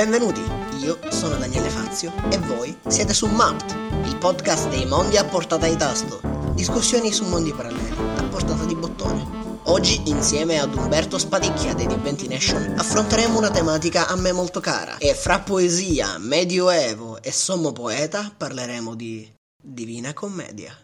Benvenuti, io sono Daniele Fazio e voi siete su Mapped, il podcast dei mondi a portata di tasto. Discussioni su mondi paralleli, a portata di bottone. Oggi, insieme ad Umberto Spadicchia dei Diventi Nation, affronteremo una tematica a me molto cara. E fra poesia, medioevo e sommo poeta parleremo di Divina Commedia.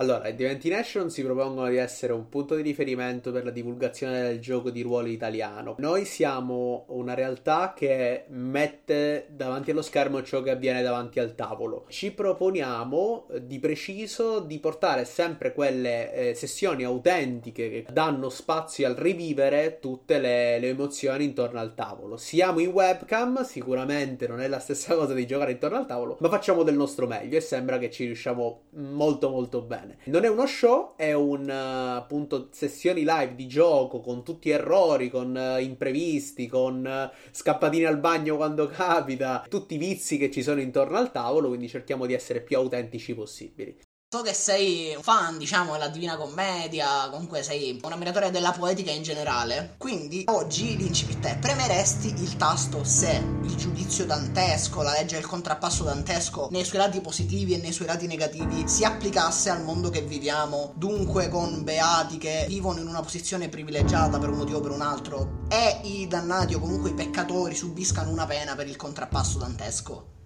Allora, i Diventi Nation si propongono di essere un punto di riferimento per la divulgazione del gioco di ruolo italiano. Noi siamo una realtà che mette davanti allo schermo ciò che avviene davanti al tavolo. Ci proponiamo di preciso di portare sempre quelle eh, sessioni autentiche che danno spazio al rivivere tutte le, le emozioni intorno al tavolo. Siamo in webcam, sicuramente non è la stessa cosa di giocare intorno al tavolo, ma facciamo del nostro meglio e sembra che ci riusciamo molto molto bene bene. Non è uno show, è un uh, appunto sessioni live di gioco con tutti errori, con uh, imprevisti, con uh, scappatini al bagno quando capita, tutti i vizi che ci sono intorno al tavolo, quindi cerchiamo di essere più autentici possibili. So che sei un fan, diciamo, della Divina Commedia, comunque sei un ammiratore della poetica in generale. Quindi oggi l'incipit è: premeresti il tasto se il giudizio dantesco, la legge del contrappasso dantesco, nei suoi lati positivi e nei suoi lati negativi, si applicasse al mondo che viviamo, dunque con beati che vivono in una posizione privilegiata per un motivo o per un altro, e i dannati o comunque i peccatori subiscano una pena per il contrappasso dantesco.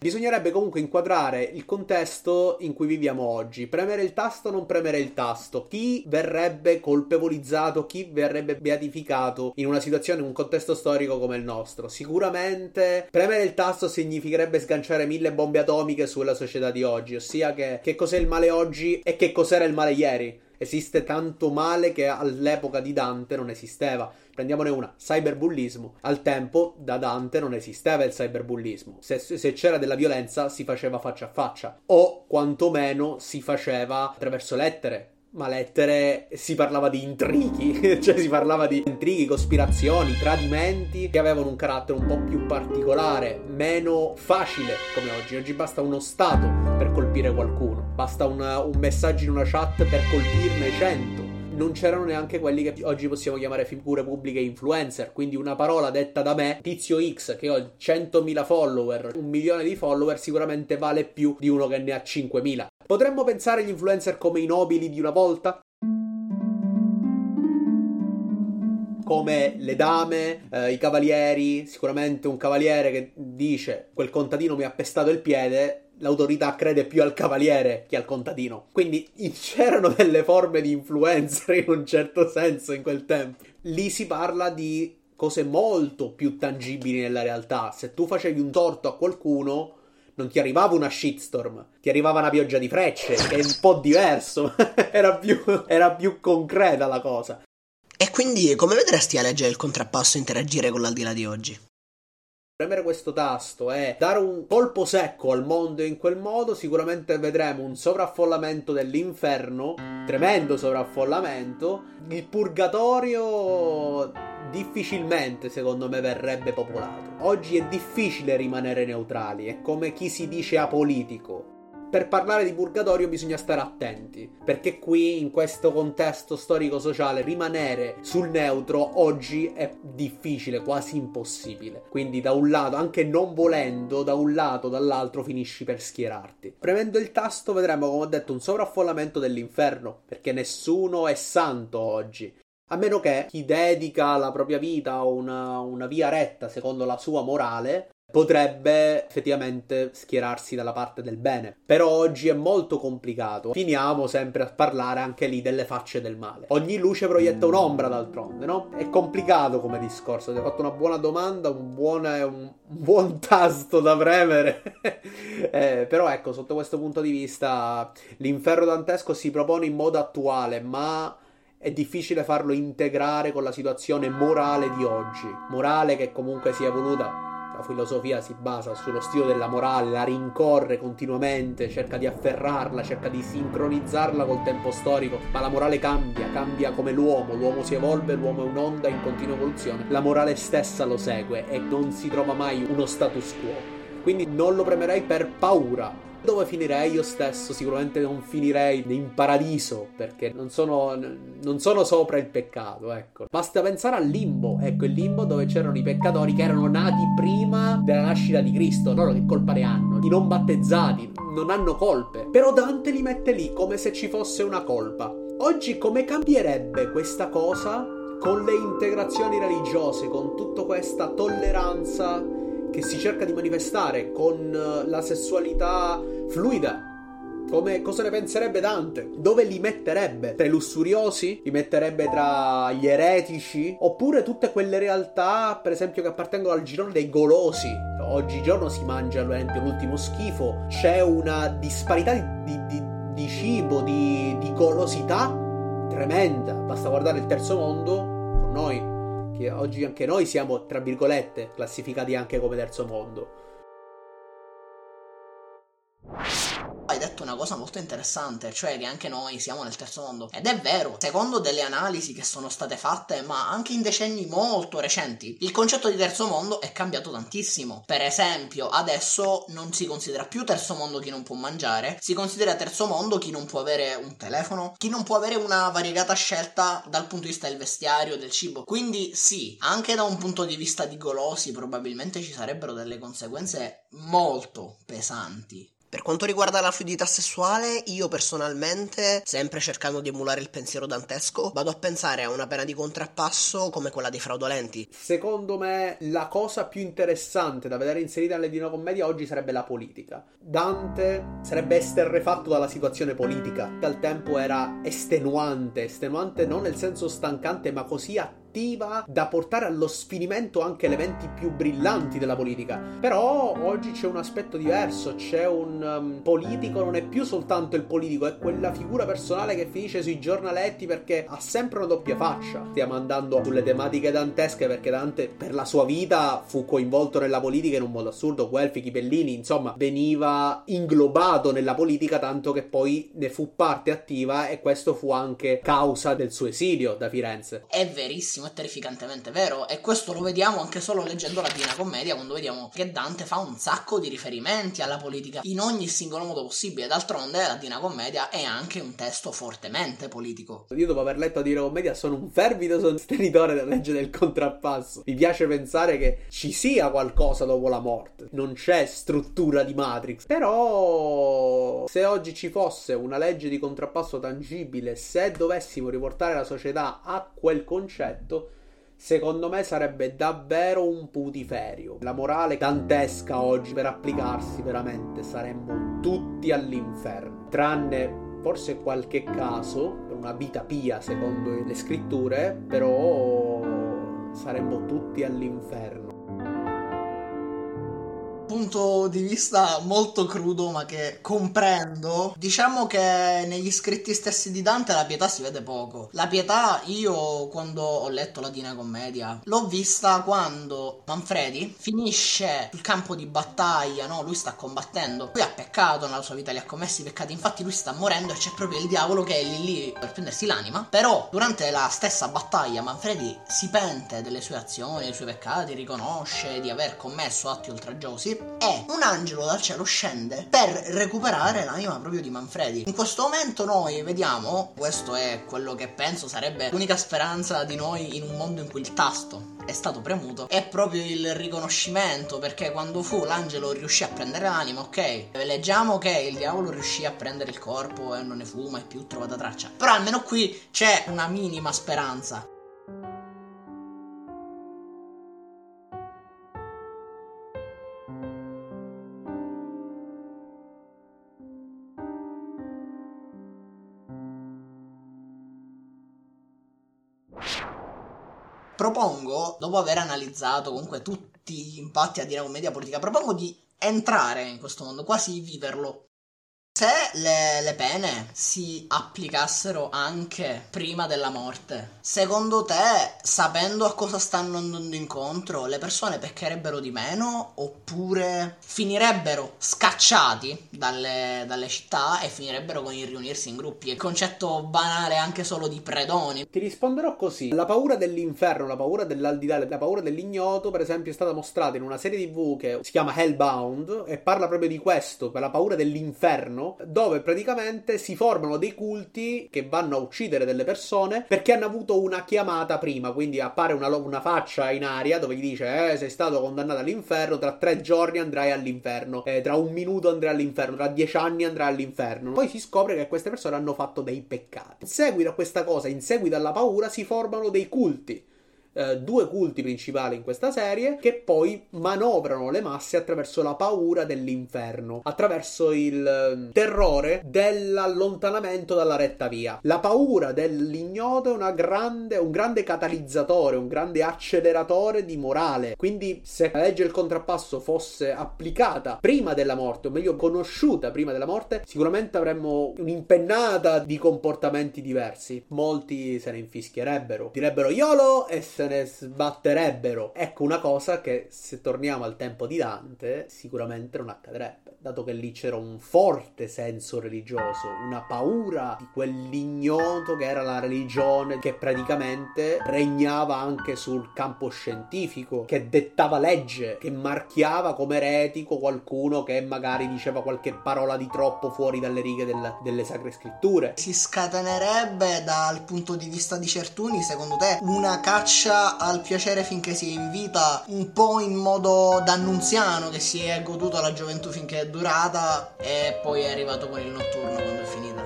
Bisognerebbe comunque inquadrare il contesto in cui viviamo oggi. Premere il tasto o non premere il tasto. Chi verrebbe colpevolizzato, chi verrebbe beatificato in una situazione, in un contesto storico come il nostro? Sicuramente premere il tasto significherebbe sganciare mille bombe atomiche sulla società di oggi, ossia che, che cos'è il male oggi e che cos'era il male ieri esiste tanto male che all'epoca di Dante non esisteva. Prendiamone una, cyberbullismo. Al tempo da Dante non esisteva il cyberbullismo. Se, se, c'era della violenza si faceva faccia a faccia o quantomeno si faceva attraverso lettere ma lettere si parlava di intrighi, cioè si parlava di intrighi, cospirazioni, tradimenti che avevano un carattere un po' più particolare, meno facile come oggi. Oggi basta uno stato per colpire qualcuno, basta una, un messaggio in una chat per colpirne 100 non c'erano neanche quelli che oggi possiamo chiamare figure pubbliche influencer. Quindi una parola detta da me, tizio X, che ho 100.000 follower, un milione di follower, sicuramente vale più di uno che ne ha 5.000. Potremmo pensare agli influencer come i nobili di una volta? come le dame, eh, i cavalieri, sicuramente un cavaliere che dice quel contadino mi ha pestato il piede, l'autorità crede più al cavaliere che al contadino. Quindi c'erano delle forme di influencer in un certo senso in quel tempo. Lì si parla di cose molto più tangibili nella realtà. Se tu facevi un torto a qualcuno, non ti arrivava una shitstorm, ti arrivava una pioggia di frecce, che è un po' diverso, era, più, era più concreta la cosa. E quindi come vedresti a leggere il contrappasso interagire con l'aldilà di oggi? Premere questo tasto e dare un colpo secco al mondo in quel modo, sicuramente vedremo un sovraffollamento dell'inferno, tremendo sovraffollamento. Il purgatorio difficilmente, secondo me, verrebbe popolato. Oggi è difficile rimanere neutrali, è come chi si dice apolitico per parlare di purgatorio bisogna stare attenti, perché qui in questo contesto storico-sociale rimanere sul neutro oggi è difficile, quasi impossibile. Quindi da un lato, anche non volendo, da un lato dall'altro finisci per schierarti. Premendo il tasto vedremo, come ho detto, un sovraffollamento dell'inferno, perché nessuno è santo oggi. A meno che chi dedica la propria vita a una, una via retta secondo la sua morale potrebbe effettivamente schierarsi dalla parte del bene. Però oggi è molto complicato. Finiamo sempre a parlare anche lì delle facce del male. Ogni luce proietta un'ombra d'altronde, no? È complicato come discorso. Ti hai fatto una buona domanda, un buon, un buon tasto da premere. eh, però ecco, sotto questo punto di vista, l'inferno dantesco si propone in modo attuale, ma è difficile farlo integrare con la situazione morale di oggi. Morale che comunque si è evoluta la filosofia si basa sullo stile della morale, la rincorre continuamente, cerca di afferrarla, cerca di sincronizzarla col tempo storico, ma la morale cambia, cambia come l'uomo, l'uomo si evolve, l'uomo è un'onda in continua evoluzione, la morale stessa lo segue e non si trova mai uno status quo. Quindi non lo premerei per paura, dove finirei io stesso? Sicuramente non finirei in paradiso, perché non sono, non sono sopra il peccato, ecco. Basta pensare al limbo, ecco, il limbo dove c'erano i peccatori che erano nati prima della nascita di Cristo, loro che colpa ne hanno? I non battezzati non hanno colpe, però Dante li mette lì come se ci fosse una colpa. Oggi come cambierebbe questa cosa con le integrazioni religiose, con tutta questa tolleranza che si cerca di manifestare con eh, la sessualità fluida. Come, cosa ne penserebbe Dante? Dove li metterebbe? Tra i lussuriosi? Li metterebbe tra gli eretici? Oppure tutte quelle realtà, per esempio, che appartengono al girone dei golosi? Oggigiorno si mangia, per l'ultimo schifo. C'è una disparità di, di, di cibo, di, di golosità tremenda. Basta guardare il terzo mondo con noi che oggi anche noi siamo, tra virgolette, classificati anche come terzo mondo. Una cosa molto interessante, cioè che anche noi siamo nel terzo mondo. Ed è vero, secondo delle analisi che sono state fatte, ma anche in decenni molto recenti, il concetto di terzo mondo è cambiato tantissimo. Per esempio, adesso non si considera più terzo mondo chi non può mangiare, si considera terzo mondo chi non può avere un telefono, chi non può avere una variegata scelta dal punto di vista del vestiario, del cibo. Quindi sì, anche da un punto di vista di golosi probabilmente ci sarebbero delle conseguenze molto pesanti per quanto riguarda la fluidità sessuale, io personalmente, sempre cercando di emulare il pensiero dantesco, vado a pensare a una pena di contrappasso come quella dei fraudolenti. Secondo me, la cosa più interessante da vedere inserita nelle Divina Commedia oggi sarebbe la politica. Dante sarebbe esterrefatto dalla situazione politica. Dal tempo era estenuante, estenuante non nel senso stancante, ma così attivo attiva da portare allo sfinimento anche elementi più brillanti della politica. Però oggi c'è un aspetto diverso, c'è un um, politico, non è più soltanto il politico, è quella figura personale che finisce sui giornaletti perché ha sempre una doppia faccia. Stiamo andando sulle tematiche dantesche perché Dante per la sua vita fu coinvolto nella politica in un modo assurdo, Guelfi, Ghibellini, insomma, veniva inglobato nella politica tanto che poi ne fu parte attiva e questo fu anche causa del suo esilio da Firenze. È verissimo bellissimo, è terrificantemente vero. E questo lo vediamo anche solo leggendo la Divina Commedia, quando vediamo che Dante fa un sacco di riferimenti alla politica in ogni singolo modo possibile. D'altronde, la Divina Commedia è anche un testo fortemente politico. Io, dopo aver letto la Divina Commedia, sono un fervido sostenitore della legge del contrappasso. Mi piace pensare che ci sia qualcosa dopo la morte. Non c'è struttura di Matrix. Però, se oggi ci fosse una legge di contrappasso tangibile, se dovessimo riportare la società a quel concetto, detto, secondo me sarebbe davvero un putiferio. La morale dantesca oggi per applicarsi veramente saremmo tutti all'inferno, tranne forse qualche caso, una vita pia secondo le scritture, però saremmo tutti all'inferno punto di vista molto crudo ma che comprendo. Diciamo che negli scritti stessi di Dante la pietà si vede poco. La pietà io quando ho letto la Dina Commedia l'ho vista quando Manfredi finisce sul campo di battaglia, no? Lui sta combattendo. Lui ha peccato nella sua vita, li ha commessi peccati, infatti lui sta morendo e c'è proprio il diavolo che è lì lì per prendersi l'anima. Però durante la stessa battaglia Manfredi si pente delle sue azioni, dei suoi peccati, riconosce di aver commesso atti oltraggiosi e un angelo dal cielo scende per recuperare l'anima proprio di Manfredi. In questo momento noi vediamo, questo è quello che penso sarebbe l'unica speranza di noi in un mondo in cui il tasto è stato premuto, è proprio il riconoscimento, perché quando fu l'angelo riuscì a prendere l'anima, ok, leggiamo che il diavolo riuscì a prendere il corpo e non ne fu mai più trovata traccia. Però almeno qui c'è una minima speranza. Dopo aver analizzato comunque tutti gli impatti a Divina Commedia politica, propongo di entrare in questo mondo, quasi viverlo. Se le, le, pene si applicassero anche prima della morte, secondo te, sapendo a cosa stanno andando incontro, le persone peccherebbero di meno oppure finirebbero scacciati dalle, dalle città e finirebbero con il riunirsi in gruppi? Il concetto banale anche solo di predoni. Ti risponderò così. La paura dell'inferno, la paura dell'aldilà, la paura dell'ignoto, per esempio, è stata mostrata in una serie tv che si chiama Hellbound e parla proprio di questo, per la paura dell'inferno dove praticamente si formano dei culti che vanno a uccidere delle persone perché hanno avuto una chiamata prima, quindi appare una, una faccia in aria dove gli dice eh, sei stato condannato all'inferno, tra tre giorni andrai all'inferno, eh, tra un minuto andrai all'inferno, tra dieci anni andrai all'inferno. Poi si scopre che queste persone hanno fatto dei peccati. In seguito a questa cosa, in seguito alla paura, si formano dei culti eh, due culti principali in questa serie che poi manovrano le masse attraverso la paura dell'inferno, attraverso il eh, terrore dell'allontanamento dalla retta via. La paura dell'ignoto è grande, un grande catalizzatore, un grande acceleratore di morale. Quindi se la legge del contrappasso fosse applicata prima della morte, o meglio conosciuta prima della morte, sicuramente avremmo un'impennata di comportamenti diversi. Molti se ne infischierebbero, direbbero YOLO e se ne sbatterebbero. Ecco una cosa che se torniamo al tempo di Dante sicuramente non accadrebbe, dato che lì c'era un forte senso religioso, una paura di quell'ignoto che era la religione che praticamente regnava anche sul campo scientifico, che dettava legge, che marchiava come eretico qualcuno che magari diceva qualche parola di troppo fuori dalle righe del, delle sacre scritture. Si scatenerebbe dal punto di vista di Certuni, secondo te, una caccia al piacere finché si è in vita, un po' in modo d'annunziano che si è goduto la gioventù finché è durata e poi è arrivato con il notturno quando è finita.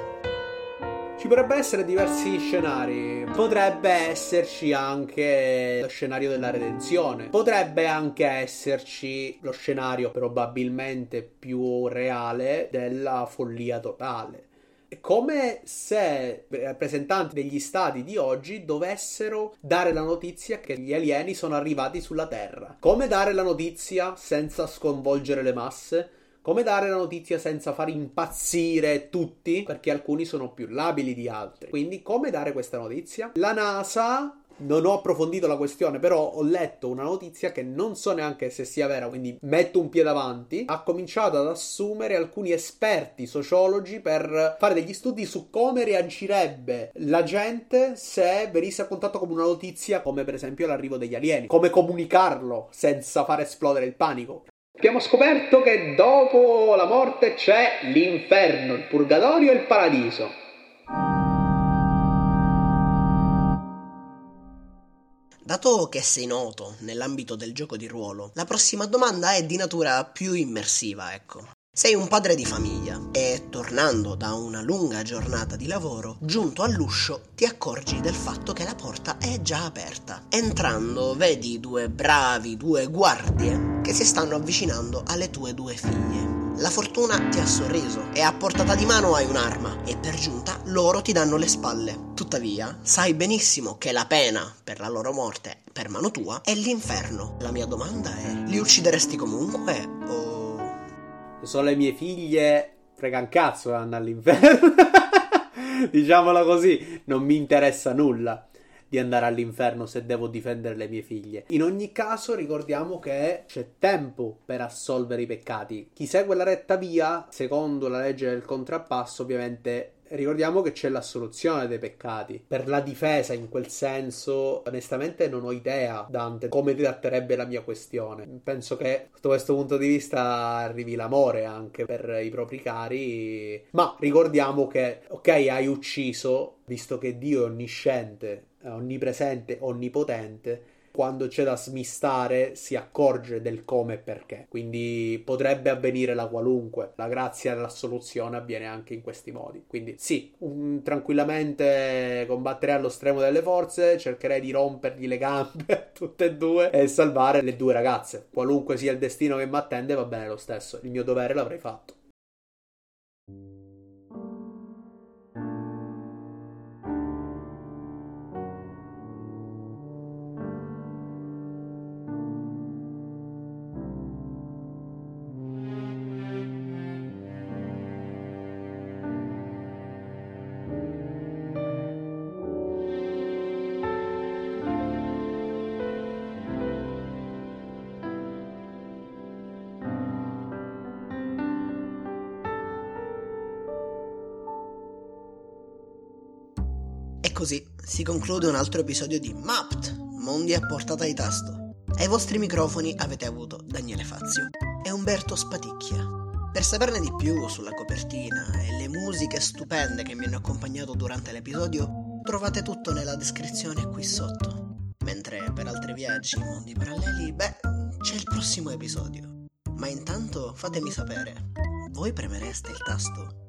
Ci potrebbero essere diversi scenari. Potrebbe esserci anche lo scenario della redenzione. Potrebbe anche esserci lo scenario probabilmente più reale della follia totale come se i rappresentanti degli stati di oggi dovessero dare la notizia che gli alieni sono arrivati sulla Terra. Come dare la notizia senza sconvolgere le masse? Come dare la notizia senza far impazzire tutti? Perché alcuni sono più labili di altri. Quindi, come dare questa notizia? La NASA non ho approfondito la questione, però ho letto una notizia che non so neanche se sia vera, quindi metto un piede avanti. Ha cominciato ad assumere alcuni esperti sociologi per fare degli studi su come reagirebbe la gente se venisse a contatto con una notizia come per esempio l'arrivo degli alieni, come comunicarlo senza far esplodere il panico. Abbiamo scoperto che dopo la morte c'è l'inferno, il purgatorio e il paradiso. Dato che sei noto nell'ambito del gioco di ruolo, la prossima domanda è di natura più immersiva, ecco. Sei un padre di famiglia e, tornando da una lunga giornata di lavoro, giunto all'uscio ti accorgi del fatto che la porta è già aperta. Entrando vedi due bravi, due guardie che si stanno avvicinando alle tue due figlie. La fortuna ti ha sorriso e a portata di mano hai un'arma e per giunta loro ti danno le spalle. Tuttavia, sai benissimo che la pena per la loro morte per mano tua è l'inferno. La mia domanda è: li uccideresti comunque o sono le mie figlie, frega un cazzo vanno all'inferno. Diciamola così, non mi interessa nulla di andare all'inferno se devo difendere le mie figlie. In ogni caso ricordiamo che c'è tempo per assolvere i peccati. Chi segue la retta via, secondo la legge del contrappasso, ovviamente ricordiamo che c'è l'assoluzione dei peccati. Per la difesa, in quel senso, onestamente non ho idea, Dante, come tratterebbe la mia questione. Penso che, sotto questo punto di vista, arrivi l'amore anche per i propri cari. Ma ricordiamo che, ok, hai ucciso, visto che Dio è onnisciente, onnipresente, onnipotente, quando c'è da smistare si accorge del come e perché. Quindi potrebbe avvenire la qualunque. La grazia della soluzione avviene anche in questi modi. Quindi sì, un, tranquillamente combatterei allo stremo delle forze, cercherei di rompergli le gambe tutte e due e salvare le due ragazze. Qualunque sia il destino che mi attende va bene lo stesso. Il mio dovere l'avrei fatto. Così si conclude un altro episodio di Mapped, Mondi a portata di tasto. Ai vostri microfoni avete avuto Daniele Fazio e Umberto Spaticchia. Per saperne di più sulla copertina e le musiche stupende che mi hanno accompagnato durante l'episodio, trovate tutto nella descrizione qui sotto. Mentre per altri viaggi in mondi paralleli, beh, c'è il prossimo episodio. Ma intanto fatemi sapere, voi premereste il tasto